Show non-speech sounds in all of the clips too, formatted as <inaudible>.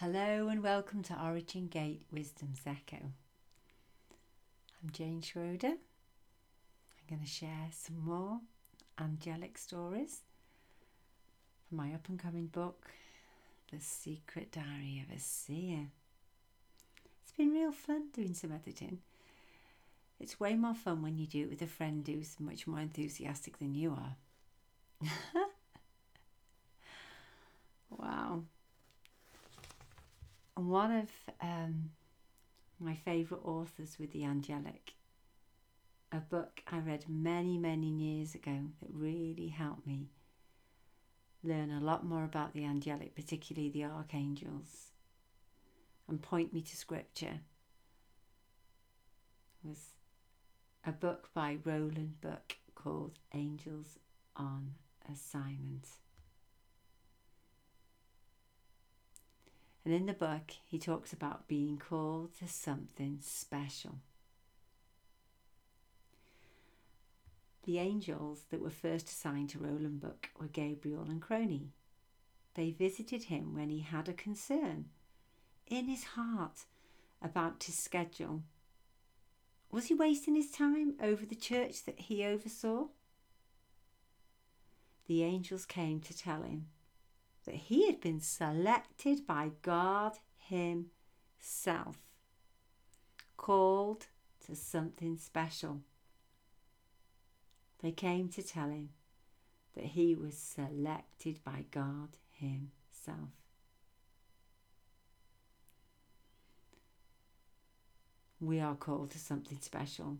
Hello and welcome to Origin Gate Wisdom's Echo. I'm Jane Schroeder. I'm going to share some more angelic stories from my up and coming book, The Secret Diary of a Seer. It's been real fun doing some editing. It's way more fun when you do it with a friend who's much more enthusiastic than you are. <laughs> wow. And one of um, my favourite authors with the angelic, a book I read many, many years ago that really helped me learn a lot more about the angelic, particularly the archangels, and point me to scripture was a book by Roland Buck called Angels on Assignment. And in the book, he talks about being called to something special. The angels that were first assigned to Roland Buck were Gabriel and Chrioni. They visited him when he had a concern in his heart about his schedule. Was he wasting his time over the church that he oversaw? The angels came to tell him that he had been selected by God Himself, called to something special. They came to tell him that he was selected by God Himself. We are called to something special.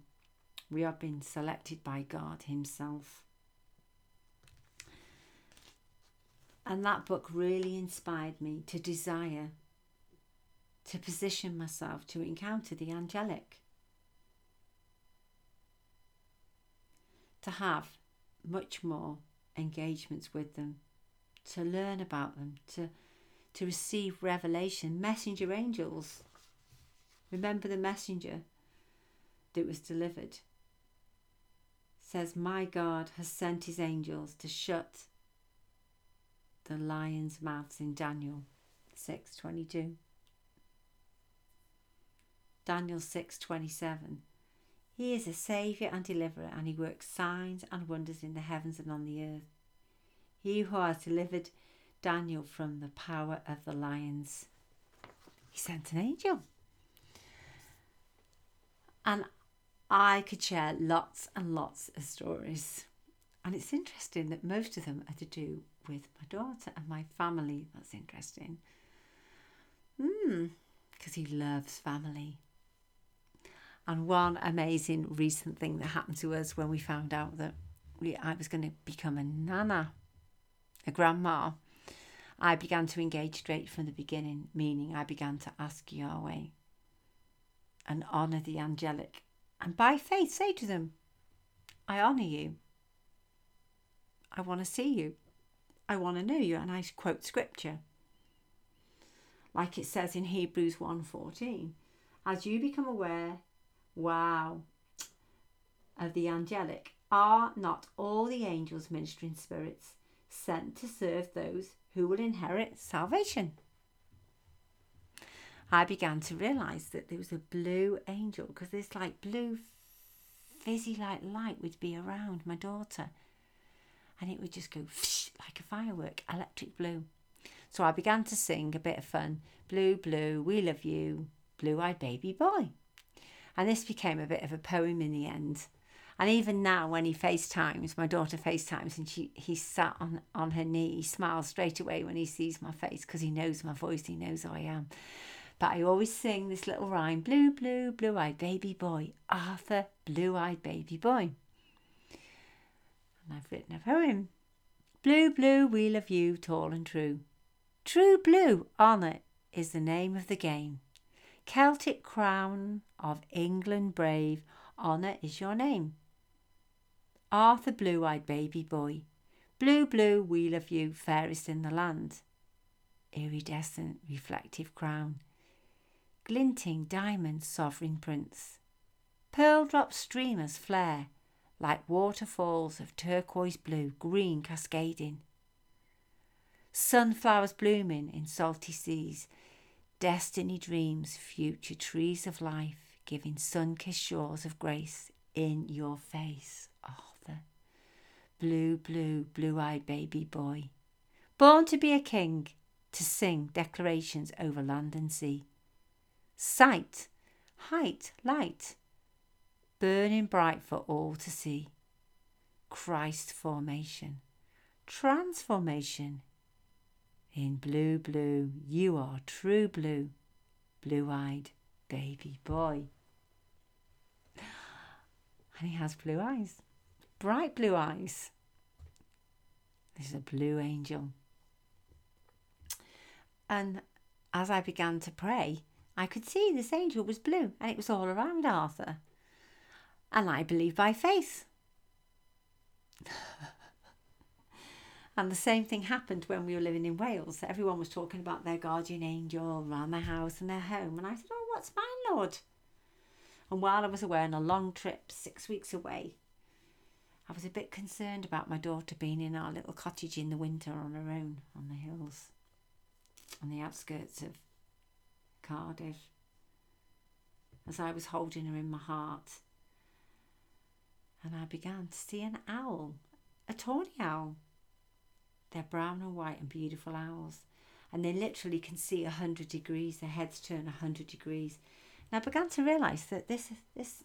We have been selected by God Himself. And that book really inspired me to desire to position myself to encounter the angelic. To have much more engagements with them, to learn about them, to, to receive revelation, messenger angels. Remember the messenger that was delivered says, My God has sent his angels to shut the lion's mouths in Daniel 6:22. Daniel 6:27. He is a savior and deliverer and he works signs and wonders in the heavens and on the earth. He who has delivered Daniel from the power of the lions. He sent an angel. And I could share lots and lots of stories. And it's interesting that most of them are to do with my daughter and my family. That's interesting. Hmm, because he loves family. And one amazing recent thing that happened to us when we found out that we, I was going to become a nana, a grandma, I began to engage straight from the beginning, meaning I began to ask Yahweh and honour the angelic. And by faith, say to them, I honour you. I want to see you. I want to know you. And I quote scripture. Like it says in Hebrews 1:14, as you become aware, wow, of the angelic, are not all the angels ministering spirits sent to serve those who will inherit salvation? I began to realize that there was a blue angel because this like blue fizzy like light would be around my daughter and it would just go like a firework, electric blue. So I began to sing a bit of fun Blue, blue, we love you, blue eyed baby boy. And this became a bit of a poem in the end. And even now, when he FaceTimes, my daughter FaceTimes, and she he sat on, on her knee, he smiles straight away when he sees my face because he knows my voice, he knows who I am. But I always sing this little rhyme Blue, blue, blue eyed baby boy, Arthur, blue eyed baby boy. And I've written a poem. Blue, blue, we love you, tall and true. True blue, honour is the name of the game. Celtic crown of England brave, honour is your name. Arthur, blue eyed baby boy. Blue, blue, we love you, fairest in the land. Iridescent, reflective crown. Glinting diamond, sovereign prince. Pearl drop streamers flare like waterfalls of turquoise blue, green cascading. Sunflowers blooming in salty seas, destiny dreams, future trees of life, giving sun kissed shores of grace in your face, Arthur. Blue, blue, blue eyed baby boy, born to be a king, to sing declarations over land and sea. Sight, height, light, burning bright for all to see. Christ formation, transformation. In blue, blue, you are true blue, blue eyed baby boy. And he has blue eyes, bright blue eyes. This is a blue angel. And as I began to pray, I could see this angel was blue and it was all around Arthur. And I believe by faith. <laughs> and the same thing happened when we were living in Wales. Everyone was talking about their guardian angel around their house and their home. And I said, Oh, what's mine, Lord? And while I was away on a long trip, six weeks away, I was a bit concerned about my daughter being in our little cottage in the winter on her own on the hills, on the outskirts of Cardiff. As I was holding her in my heart, and I began to see an owl, a tawny owl. They're brown and white and beautiful owls, and they literally can see a hundred degrees. Their heads turn a hundred degrees. And I began to realise that this this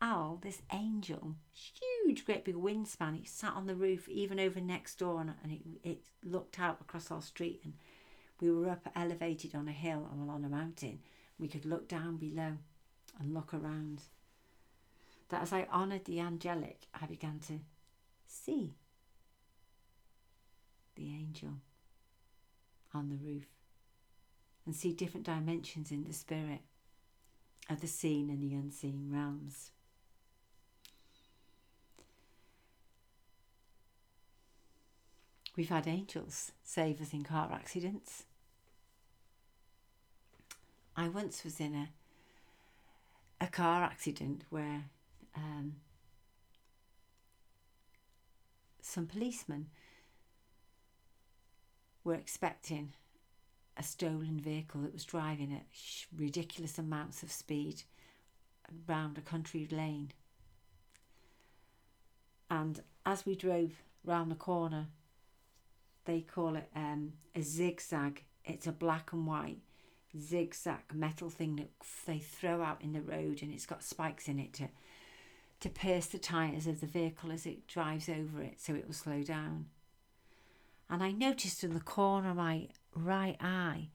owl, this angel, huge, great big wingspan, it sat on the roof, even over next door, and, and it, it looked out across our street. And we were up elevated on a hill and on a mountain. We could look down below and look around that as I honoured the angelic, I began to see the angel on the roof and see different dimensions in the spirit of the seen and the unseen realms. We've had angels save us in car accidents. I once was in a a car accident where um, some policemen were expecting a stolen vehicle that was driving at ridiculous amounts of speed round a country lane. And as we drove round the corner, they call it um, a zigzag. It's a black and white zigzag metal thing that they throw out in the road, and it's got spikes in it to to pierce the tyres of the vehicle as it drives over it so it will slow down. And I noticed in the corner of my right eye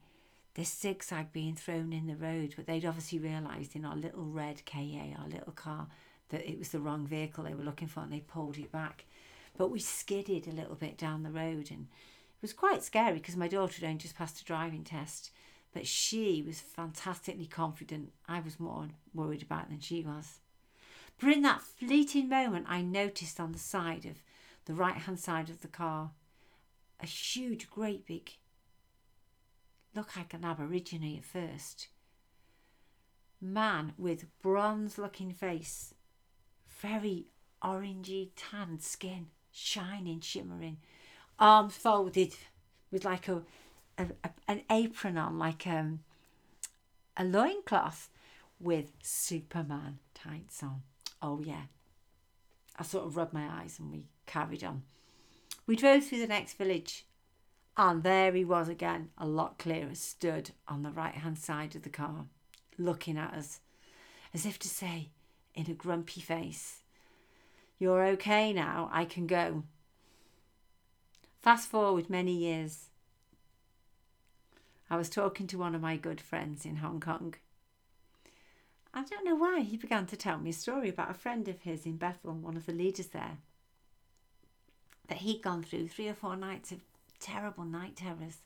this zigzag being thrown in the road, but they'd obviously realised in our little red KA, our little car, that it was the wrong vehicle they were looking for and they pulled it back. But we skidded a little bit down the road and it was quite scary because my daughter had only just passed a driving test, but she was fantastically confident. I was more worried about than she was. But in that fleeting moment, I noticed on the side of the right hand side of the car a huge, great big, look like an Aborigine at first, man with bronze looking face, very orangey tanned skin, shining, shimmering, arms folded with like a, a, a an apron on, like um, a loincloth with Superman tights on. Oh, yeah. I sort of rubbed my eyes and we carried on. We drove through the next village, and there he was again, a lot clearer, stood on the right hand side of the car, looking at us, as if to say, in a grumpy face, You're okay now, I can go. Fast forward many years. I was talking to one of my good friends in Hong Kong I don't know why he began to tell me a story about a friend of his in Bethel, one of the leaders there, that he'd gone through three or four nights of terrible night terrors.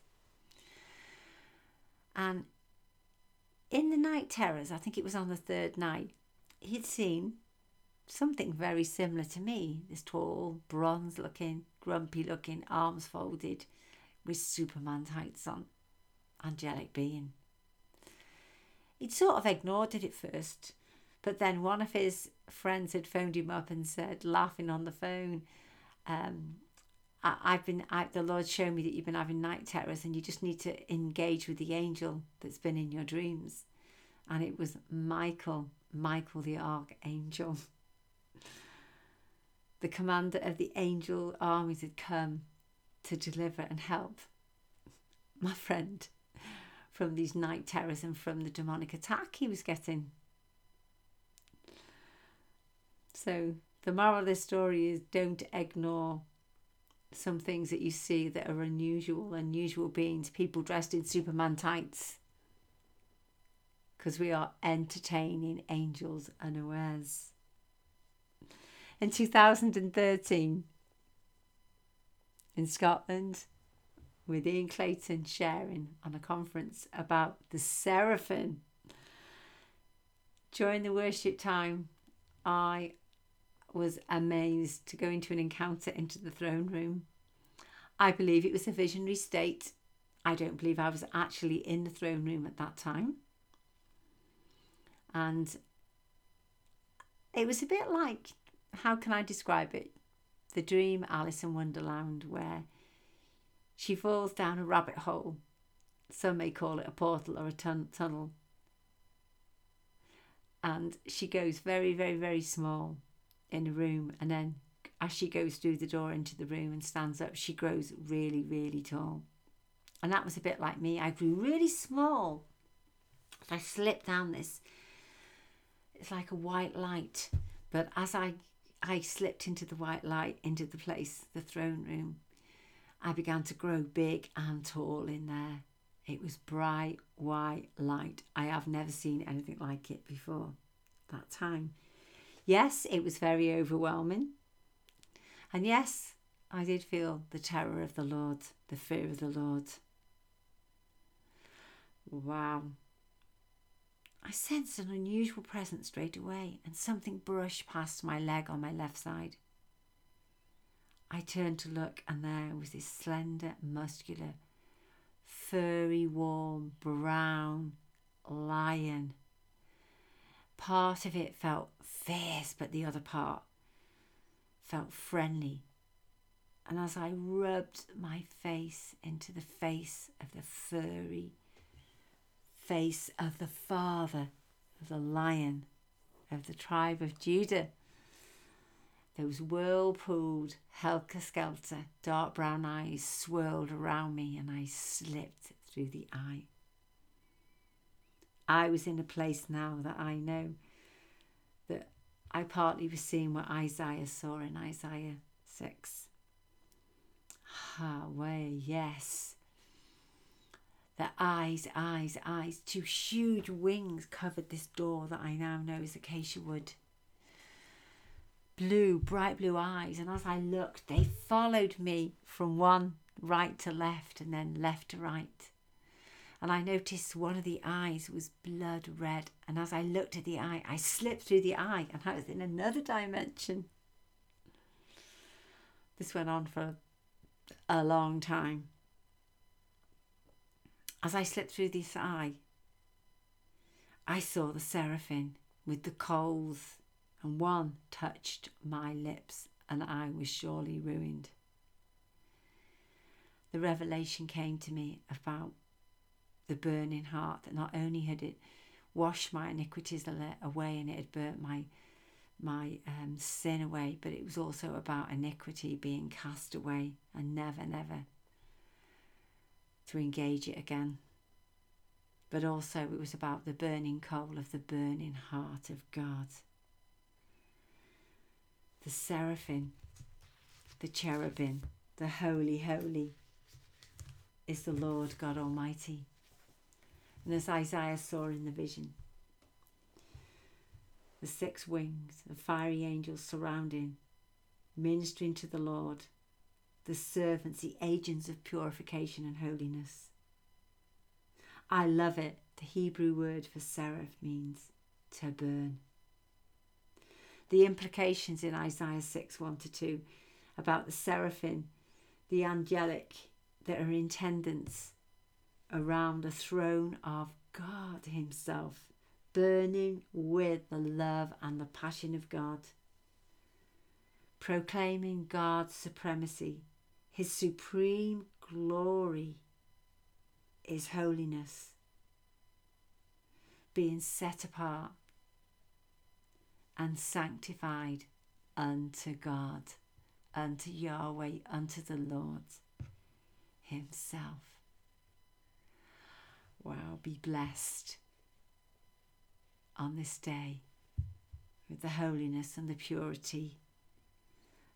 And in the night terrors, I think it was on the third night, he'd seen something very similar to me this tall, bronze looking, grumpy looking, arms folded, with Superman tights on, angelic being. He'd sort of ignored it at first, but then one of his friends had phoned him up and said, laughing on the phone, um, I, I've been, I, the Lord showed me that you've been having night terrors and you just need to engage with the angel that's been in your dreams. And it was Michael, Michael the Archangel. <laughs> The commander of the angel armies had come to deliver and help my friend from these night terrors and from the demonic attack he was getting. So, the moral of this story is don't ignore some things that you see that are unusual, unusual beings, people dressed in Superman tights. Because we are entertaining angels unawares. In 2013, in Scotland, with Ian Clayton sharing on a conference about the seraphim. During the worship time, I was amazed to go into an encounter into the throne room. I believe it was a visionary state. I don't believe I was actually in the throne room at that time. And it was a bit like, how can I describe it? The dream Alice in Wonderland, where she falls down a rabbit hole. Some may call it a portal or a tun- tunnel. And she goes very, very, very small in a room and then as she goes through the door into the room and stands up she grows really really tall and that was a bit like me i grew really small i slipped down this it's like a white light but as i i slipped into the white light into the place the throne room i began to grow big and tall in there it was bright white light i have never seen anything like it before that time Yes, it was very overwhelming. And yes, I did feel the terror of the Lord, the fear of the Lord. Wow. I sensed an unusual presence straight away, and something brushed past my leg on my left side. I turned to look, and there was this slender, muscular, furry, warm, brown lion Part of it felt fierce, but the other part felt friendly. And as I rubbed my face into the face of the furry face of the father of the lion of the tribe of Judah, those whirlpooled, helter skelter, dark brown eyes swirled around me, and I slipped through the eye. I was in a place now that I know that I partly was seeing what Isaiah saw in Isaiah 6. Ah, way, yes. The eyes, eyes, eyes, two huge wings covered this door that I now know is acacia wood. Blue, bright blue eyes, and as I looked, they followed me from one right to left and then left to right and I noticed one of the eyes was blood red. And as I looked at the eye, I slipped through the eye and I was in another dimension. This went on for a long time. As I slipped through this eye, I saw the seraphim with the coals, and one touched my lips, and I was surely ruined. The revelation came to me about the burning heart that not only had it washed my iniquities away and it had burnt my my um, sin away, but it was also about iniquity being cast away and never, never to engage it again. But also, it was about the burning coal of the burning heart of God. The seraphim, the cherubim, the holy, holy is the Lord God Almighty and as Isaiah saw in the vision. The six wings of fiery angels surrounding, ministering to the Lord, the servants, the agents of purification and holiness. I love it. The Hebrew word for seraph means to burn. The implications in Isaiah 6 1 to 2 about the seraphim, the angelic that are intendants around the throne of God Himself, burning with the love and the passion of God, proclaiming God's supremacy, His supreme glory is holiness, being set apart and sanctified unto God, unto Yahweh, unto the Lord Himself. Wow, be blessed on this day with the holiness and the purity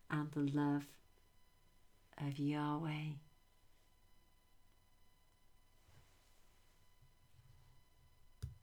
and the love of Yahweh.